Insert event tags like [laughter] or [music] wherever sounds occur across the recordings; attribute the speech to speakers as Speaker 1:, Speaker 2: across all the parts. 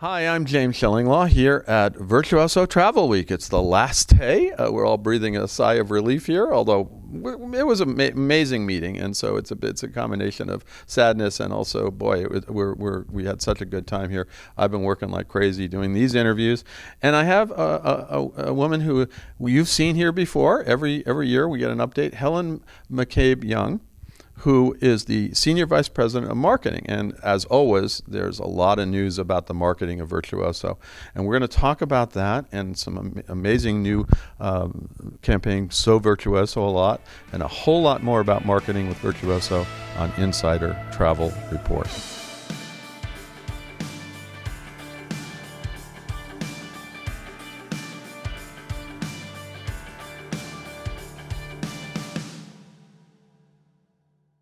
Speaker 1: Hi, I'm James Shillinglaw here at Virtuoso Travel Week. It's the last day. Uh, we're all breathing a sigh of relief here, although it was an amazing meeting, and so it's a it's a combination of sadness and also, boy, was, we're, we're, we had such a good time here. I've been working like crazy doing these interviews, and I have a, a, a woman who you've seen here before. Every every year we get an update. Helen McCabe Young who is the Senior Vice President of Marketing. And as always, there's a lot of news about the marketing of Virtuoso. And we're going to talk about that and some am- amazing new um, campaign, So Virtuoso, a lot, and a whole lot more about marketing with Virtuoso on Insider Travel Report.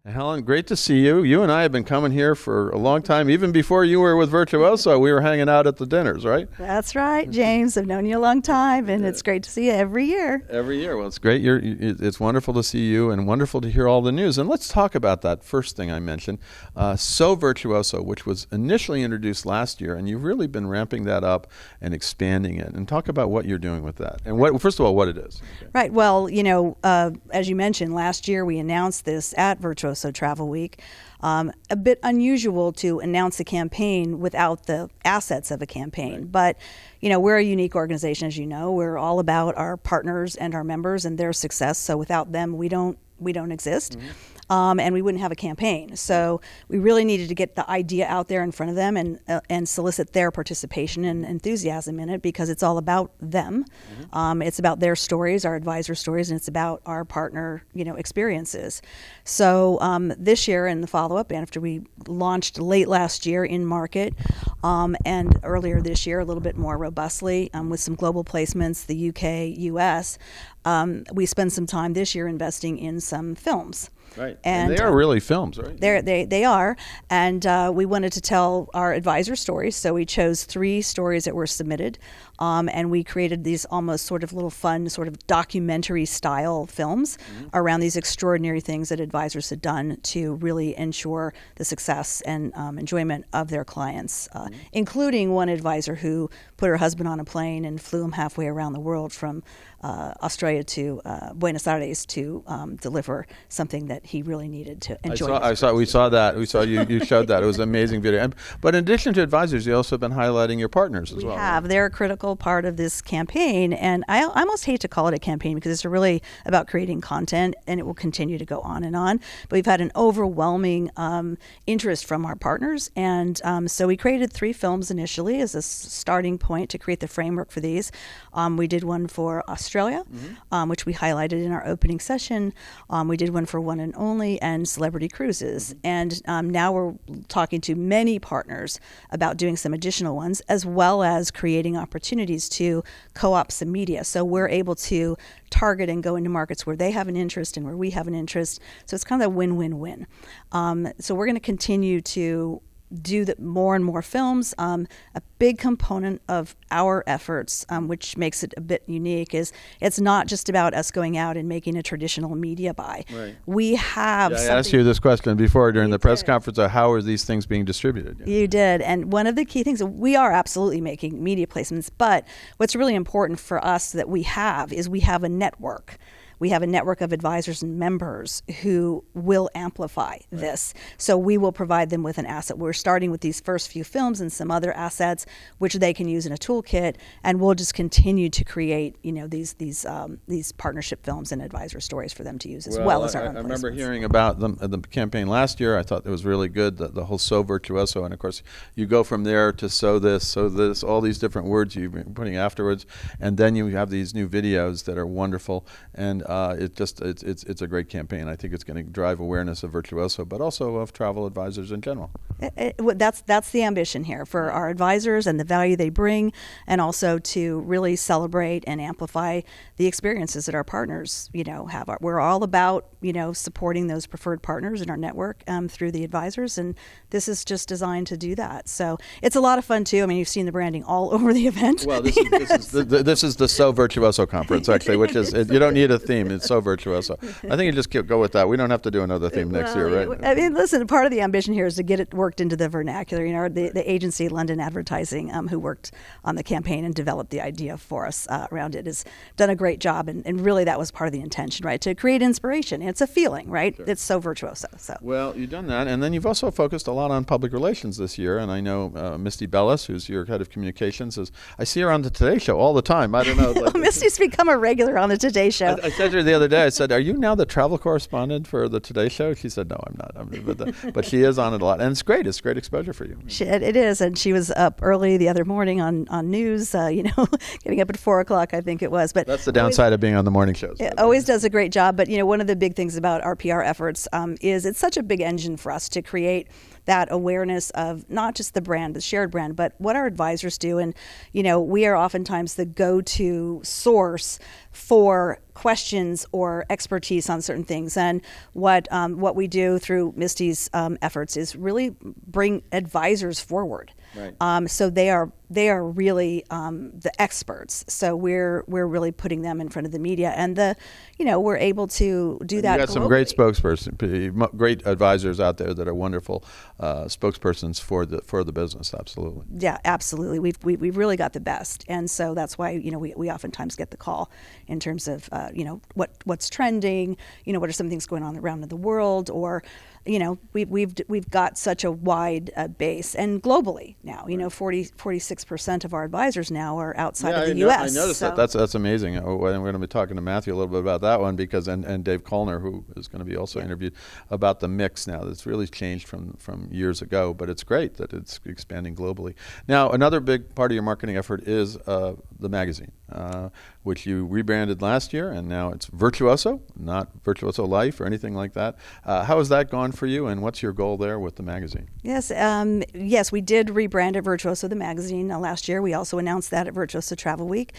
Speaker 1: Helen, great to see you. You and I have been coming here for a long time. Even before you were with Virtuoso, we were hanging out at the dinners, right?
Speaker 2: That's right, James. I've known you a long time, and it's great to see you every year.
Speaker 1: Every year. Well, it's great. You're, it's wonderful to see you and wonderful to hear all the news. And let's talk about that first thing I mentioned, uh, So Virtuoso, which was initially introduced last year, and you've really been ramping that up and expanding it. And talk about what you're doing with that, and what, first of all, what it is.
Speaker 2: Okay. Right. Well, you know, uh, as you mentioned, last year we announced this at Virtuoso Travel Week. Um, a bit unusual to announce a campaign without the assets of a campaign, right. but you know we're a unique organization, as you know. We're all about our partners and our members and their success. So without them, we don't we don't exist. Mm-hmm um, and we wouldn't have a campaign. So we really needed to get the idea out there in front of them and uh, and solicit their participation and enthusiasm in it because it's all about them. Mm-hmm. Um, it's about their stories, our advisor stories, and it's about our partner, you know, experiences. So um, this year and the follow up, and after we launched late last year in market, um, and earlier this year a little bit more robustly um, with some global placements, the UK, US. Um, we spent some time this year investing in some films.
Speaker 1: Right. And, and they are uh, really films, right?
Speaker 2: They're, they they are, and uh, we wanted to tell our advisor stories, so we chose three stories that were submitted, um, and we created these almost sort of little fun, sort of documentary style films mm-hmm. around these extraordinary things that advisors had done to really ensure the success and um, enjoyment of their clients, uh, mm-hmm. including one advisor who put her husband on a plane and flew him halfway around the world from uh, Australia to uh, Buenos Aires to um, deliver something that he really needed to enjoy.
Speaker 1: I saw, I saw we saw that. We saw you, you showed that. It was an amazing video. And, but in addition to advisors, you also have been highlighting your partners as
Speaker 2: we
Speaker 1: well.
Speaker 2: We have. They're a critical part of this campaign. And I, I almost hate to call it a campaign because it's really about creating content and it will continue to go on and on. But we've had an overwhelming um, interest from our partners. And um, so we created three films initially as a starting point to create the framework for these. Um, we did one for Australia, mm-hmm. Um, which we highlighted in our opening session. Um, we did one for One and Only and Celebrity Cruises. Mm-hmm. And um, now we're talking to many partners about doing some additional ones, as well as creating opportunities to co op some media. So we're able to target and go into markets where they have an interest and where we have an interest. So it's kind of a win win win. Um, so we're going to continue to do the, more and more films. Um, a big component of our efforts, um, which makes it a bit unique, is it's not just about us going out and making a traditional media buy. Right. We have.
Speaker 1: Yeah, I asked you this question before during the press did. conference. Of how are these things being distributed?
Speaker 2: Yeah. You did, and one of the key things we are absolutely making media placements. But what's really important for us that we have is we have a network we have a network of advisors and members who will amplify right. this. So we will provide them with an asset. We're starting with these first few films and some other assets which they can use in a toolkit, and we'll just continue to create, you know, these these um, these partnership films and advisor stories for them to use as well, well as our I, own. I
Speaker 1: remember hearing about the, the campaign last year. I thought it was really good. The, the whole so virtuoso, and of course you go from there to so this, so this, all these different words you've been putting afterwards, and then you have these new videos that are wonderful and uh, it just it's, it's it's a great campaign. I think it's going to drive awareness of Virtuoso, but also of travel advisors in general.
Speaker 2: It, it, that's that's the ambition here for our advisors and the value they bring, and also to really celebrate and amplify the experiences that our partners you know have. We're all about you know supporting those preferred partners in our network um, through the advisors, and this is just designed to do that. So it's a lot of fun too. I mean, you've seen the branding all [laughs] over the event.
Speaker 1: Well, this is, this is, [laughs] the, the, this is the So Virtuoso conference actually, which is [laughs] you don't need a theme theme. It's so virtuoso. I think you just go with that. We don't have to do another theme next
Speaker 2: Well,
Speaker 1: year, right?
Speaker 2: I mean, listen, part of the ambition here is to get it worked into the vernacular. You know, the, the agency London Advertising, um, who worked on the campaign and developed the idea for us uh, around it, has done a great job. And, and really, that was part of the intention, right? To create inspiration. It's a feeling, right? It's so virtuoso. So.
Speaker 1: Well, you've done that, and then you've also focused a lot on public relations this year. And I know uh, Misty Belles, who's your head of communications, is I see her on the Today Show all the time. I don't know. [laughs] like-
Speaker 2: Misty's become a regular on the Today Show.
Speaker 1: I, I said to her the other day. I said, "Are you now the travel correspondent for the Today Show?" She said, "No, I'm not." I mean, but, the, but she is on it a lot, and it's great. It's great exposure for you.
Speaker 2: She, it is, and she was up early the other morning on on news. Uh, you know, [laughs] getting up at four o'clock, I think it was. But
Speaker 1: That's the downside of being on the morning shows.
Speaker 2: It always does a great job. But you know, one of the big things about our PR efforts um, is it's such a big engine for us to create that awareness of not just the brand, the shared brand, but what our advisors do. And you know, we are oftentimes the go-to source for questions or expertise on certain things. And what um, what we do through Misty's um, efforts is really bring advisors forward.
Speaker 1: Right.
Speaker 2: Um, so they are they are really um, the experts. So we're we're really putting them in front of the media, and the you know we're able to do that.
Speaker 1: You got some great
Speaker 2: globally.
Speaker 1: spokesperson, great advisors out there that are wonderful uh, spokespersons for the for the business. Absolutely.
Speaker 2: Yeah, absolutely. We've we, we've really got the best, and so that's why you know we, we oftentimes get the call in terms of uh, you know what what's trending, you know what are some things going on around in the world, or you know we, we've we've got such a wide uh, base and globally now. You know, 46 percent of our advisors now are outside
Speaker 1: yeah,
Speaker 2: of the
Speaker 1: I, know-
Speaker 2: U.S.
Speaker 1: I noticed
Speaker 2: so-
Speaker 1: that. That's that's amazing. Oh, and we're going to be talking to Matthew a little bit about that one because and, and Dave Kolner, who is going to be also interviewed about the mix now. That's really changed from from years ago, but it's great that it's expanding globally. Now, another big part of your marketing effort is uh, the magazine, uh, which you rebranded last year, and now it's Virtuoso, not Virtuoso Life or anything like that. Uh, how has that gone for you, and what's your goal there with the magazine?
Speaker 2: Yes, um, yes, we did rebrand it Virtuoso the magazine uh, last year. We also announced that at Virtuoso Travel Week,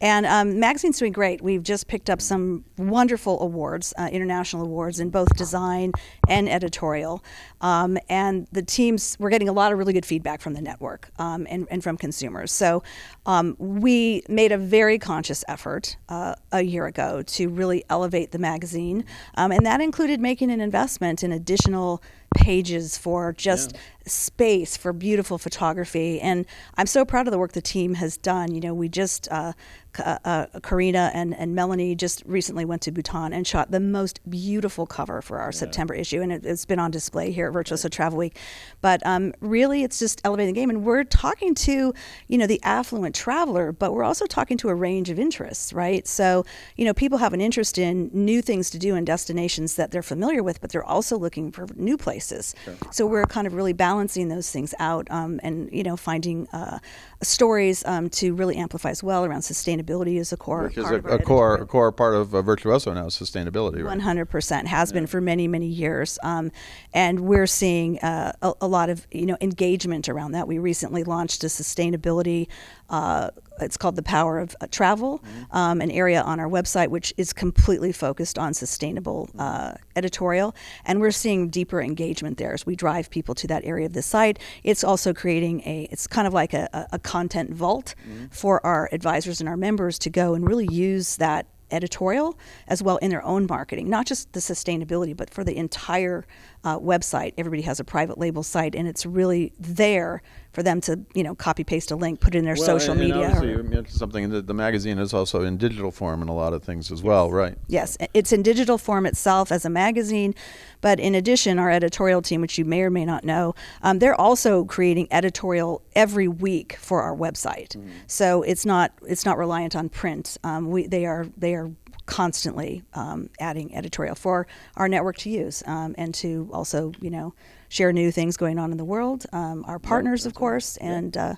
Speaker 2: and um, magazine's doing great. We've just picked up some wonderful awards, uh, international awards in both design and editorial, um, and the teams we're getting a lot of really good feedback from the network um, and, and from consumers. So um, we made a very conscious effort uh, a year ago to really elevate the magazine, um, and that included making an investment in additional pages for just space for beautiful photography. And I'm so proud of the work the team has done. You know, we just, uh, uh, uh, Karina and, and Melanie just recently went to Bhutan and shot the most beautiful cover for our September issue. And it, it's been on display here at Virtuoso Travel Week. But um, really, it's just elevating the game. And we're talking to, you know, the affluent traveler, but we're also talking to a range of interests, right? So, you know, people have an interest in new things to do in destinations that they're familiar with, but they're also looking for new places. So we're kind of really balancing those things out um, and, you know, finding uh, stories um, to really amplify as well around sustainability as a core
Speaker 1: Which is
Speaker 2: part
Speaker 1: a, a core a core part of uh, Virtuoso now, sustainability. Right?
Speaker 2: One hundred percent has been for many many years, um, and we're seeing uh, a, a lot of you know engagement around that. We recently launched a sustainability. Uh, it's called the Power of uh, Travel, um, an area on our website which is completely focused on sustainable uh, editorial, and we're seeing deeper engagement there as we drive people to that area of the site. It's also creating a. It's kind of like a, a, a content vault for our advisors and our members to go and really use that editorial as well in their own marketing, not just the sustainability, but for the entire uh, website. Everybody has a private label site, and it's really there for them to, you know, copy paste a link, put it in their
Speaker 1: Well,
Speaker 2: social
Speaker 1: and, and
Speaker 2: media.
Speaker 1: obviously
Speaker 2: or-
Speaker 1: you mentioned something that the magazine is also in digital form in a lot of things as well, right?
Speaker 2: Yes, it's in digital form itself as a magazine, but in addition, our editorial team, which you may or may not know, um, they're also creating editorial every week for our website. So it's not it's not reliant on print. Um, we they are they are constantly um, adding editorial for our network to use um, and to also you know share new things going on in the world. Um, our partners, of course, and. Uh,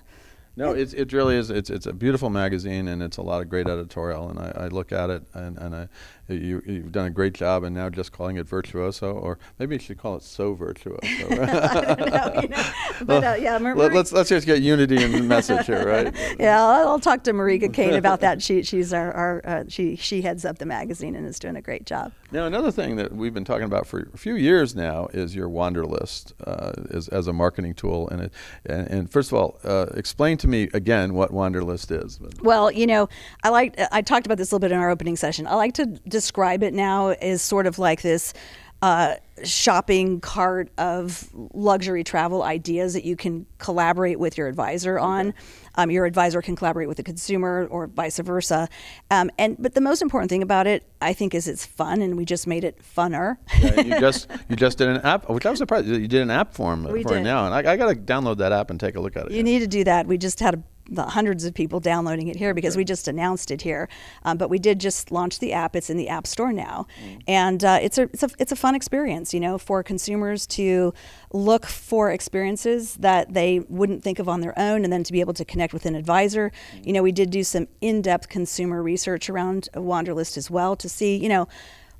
Speaker 1: No, it's, it really is. It's, it's a beautiful magazine and it's a lot of great editorial. And I, I look at it and, and I, you, you've done a great job. And now just calling it virtuoso, or maybe you should call it so virtuoso. [laughs]
Speaker 2: no, you know, [laughs] but uh, yeah, Mar-
Speaker 1: Let, us let's just get unity in the message here, right? [laughs]
Speaker 2: Yeah, I'll, I'll talk to Marika Kane about that. She she's our, our uh, she she heads up the magazine and is doing a great job.
Speaker 1: Now, another thing that we've been talking about for a few years now is your Wanderlist uh, as, as a marketing tool. And, it, and, and first of all, uh, explain to me again what Wanderlist is.
Speaker 2: Well, you know, I like I talked about this a little bit in our opening session. I like to describe it now is sort of like this uh, shopping cart of luxury travel ideas that you can collaborate with your advisor on. Um, your advisor can collaborate with the consumer or vice versa. Um, and but the most important thing about it, I think, is it's fun, and we just made it funner.
Speaker 1: yeah, you [laughs] just you just did an app, which I was surprised you did an app form
Speaker 2: We
Speaker 1: for
Speaker 2: did.
Speaker 1: now, and I, I got to download that app and take a look at it.
Speaker 2: You need to do that. We just had a, the hundreds of people downloading it here because we just announced it here. Um, but we did just launch the app. It's in the App Store now, and uh, it's a it's a it's a fun experience, you know, for consumers to look for experiences that they wouldn't think of on their own, and then to be able to connect with an advisor. You know, we did do some in-depth consumer research around Wanderlist as well to see, you know,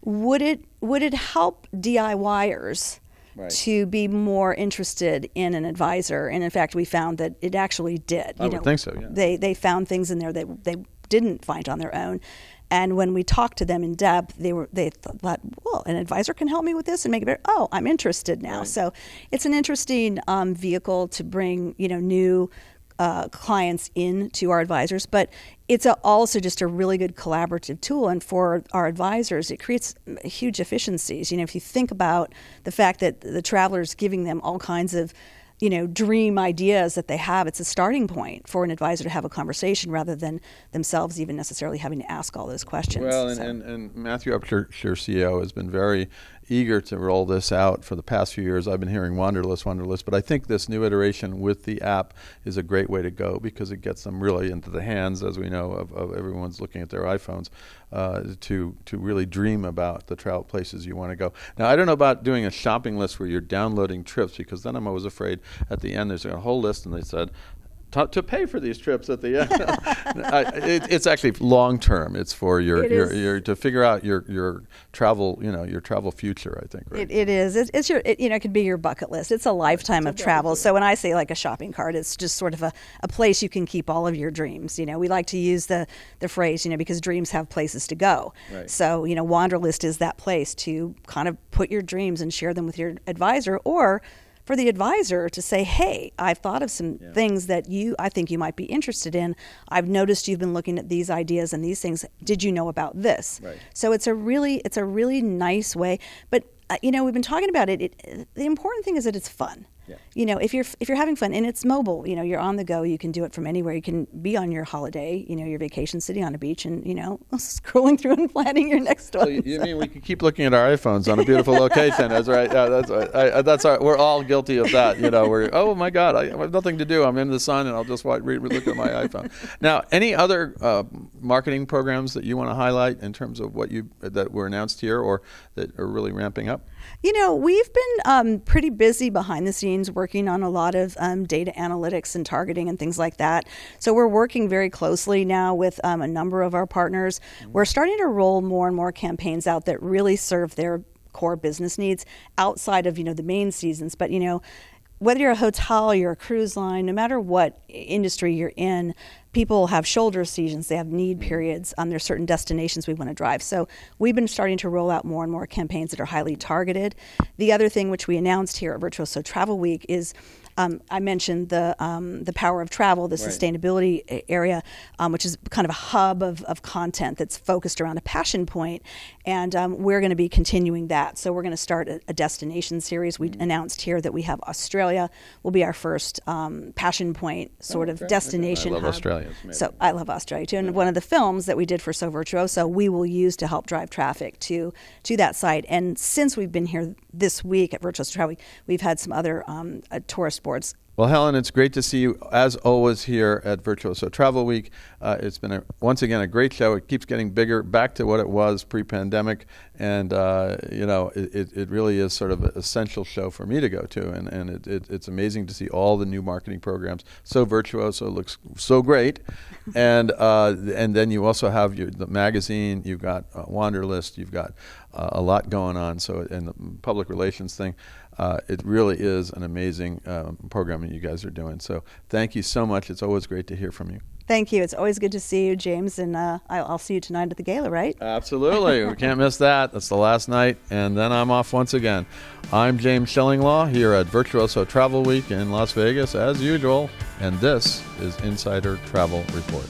Speaker 2: would it would it help DIYers?
Speaker 1: Right.
Speaker 2: to be more interested in an advisor. And in fact, we found that it actually did.
Speaker 1: I would think so, yeah.
Speaker 2: They they found things in there that they didn't find on their own. And when we talked to them in depth, they were they thought, well, an advisor can help me with this and make it better. Oh, I'm interested now. So it's an interesting um, vehicle to bring you know new uh, clients in to our advisors, but it's a, also just a really good collaborative tool. And for our advisors, it creates huge efficiencies. You know, if you think about the fact that the traveler is giving them all kinds of you know dream ideas that they have it's a starting point for an advisor to have a conversation rather than themselves even necessarily having to ask all those questions
Speaker 1: Well, and,
Speaker 2: So-
Speaker 1: and, and Matthew Upchurch, CEO, has been very eager to roll this out for the past few years. I've been hearing Wanderlist, Wanderlist, but I think this new iteration with the app is a great way to go because it gets them really into the hands, as we know, of, of everyone's looking at their iPhones uh, to to really dream about the travel places you want to go. Now, I don't know about doing a shopping list where you're downloading trips because then I'm always afraid at the end there's a whole list and they said to, to pay for these trips at the end. [laughs] I, it, it's actually long term. It's for your,
Speaker 2: It
Speaker 1: your, your to figure out your, your travel, you know, your travel future. I think. Right?
Speaker 2: It, it is. It's, it's your. It, you know, it could be your bucket list. It's a lifetime of travel. So when I say like a shopping cart, it's just sort of a, a place you can keep all of your dreams. You know, we like to use the the phrase, you know, because dreams have places to go.
Speaker 1: Right.
Speaker 2: So you know, Wanderlist is that place to kind of put your dreams and share them with your advisor, or for the advisor to say, "Hey, I've thought of some things that you I think you might be interested in. I've noticed you've been looking at these ideas and these things. Did you know about this?"
Speaker 1: Right.
Speaker 2: So it's a really it's a really nice way. But uh, you know, we've been talking about it. it. The important thing is that it's fun.
Speaker 1: Yeah.
Speaker 2: You know, if you're if you're having fun and it's mobile, you know, you're on the go. You can do it from anywhere. You can be on your holiday, you know, your vacation, sitting on a beach, and you know, [laughs] scrolling through and planning your next one.
Speaker 1: So you, you mean we can keep looking at our iPhones on a beautiful [laughs] location? That's right. Yeah, that's right. I, that's we're all guilty of that. You know, we're oh my God, I have nothing to do. I'm in the sun and I'll just watch, read, look at my iPhone. Now, any other uh, marketing programs that you want to highlight in terms of what you that were announced here or that are really ramping up?
Speaker 2: You know, we've been um, pretty busy behind the scenes working on a lot of um, data analytics and targeting and things like that. So we're working very closely now with um, a number of our partners. We're starting to roll more and more campaigns out that really serve their core business needs outside of you know the main seasons. But you know, whether you're a hotel, you're a cruise line, no matter what industry you're in, people have shoulder seasons, they have need periods. Um, there's certain destinations we want to drive. So we've been starting to roll out more and more campaigns that are highly targeted. The other thing which we announced here at Virtuoso Travel Week is um, I mentioned the um, the power of travel, the sustainability area, um, which is kind of a hub of, of content that's focused around a passion point, and um, we're going to be continuing that. So we're going to start a, a destination series. We announced here that we have Australia will be our first um, passion point sort of
Speaker 1: okay.
Speaker 2: destination.
Speaker 1: I love
Speaker 2: hub.
Speaker 1: Australia.
Speaker 2: So I love Australia too. And one of the films that we did for So Virtuoso, we will use to help drive traffic to to that site. And since we've been here this week at Virtuoso Travel, we've had some other um, uh, tourist boards
Speaker 1: Well, Helen, it's great to see you as always here at Virtuoso Travel Week. Uh, it's been a, once again a great show. It keeps getting bigger, back to what it was pre-pandemic, and uh, you know it, it, really is sort of an essential show for me to go to, and and it, it, it's amazing to see all the new marketing programs. So Virtuoso looks so great, and uh, and then you also have your, the magazine. You've got uh, Wanderlist. You've got a lot going on. So in the public relations thing. Uh, it really is an amazing um, program that you guys are doing. So thank you so much. It's always great to hear from you.
Speaker 2: Thank you. It's always good to see you, James, and uh, I'll, I'll see you tonight at the gala, right?
Speaker 1: Absolutely. we [laughs] can't miss that. That's the last night, and then I'm off once again. I'm James Shillinglaw here at Virtuoso Travel Week in Las Vegas, as usual, and this is Insider Travel Report.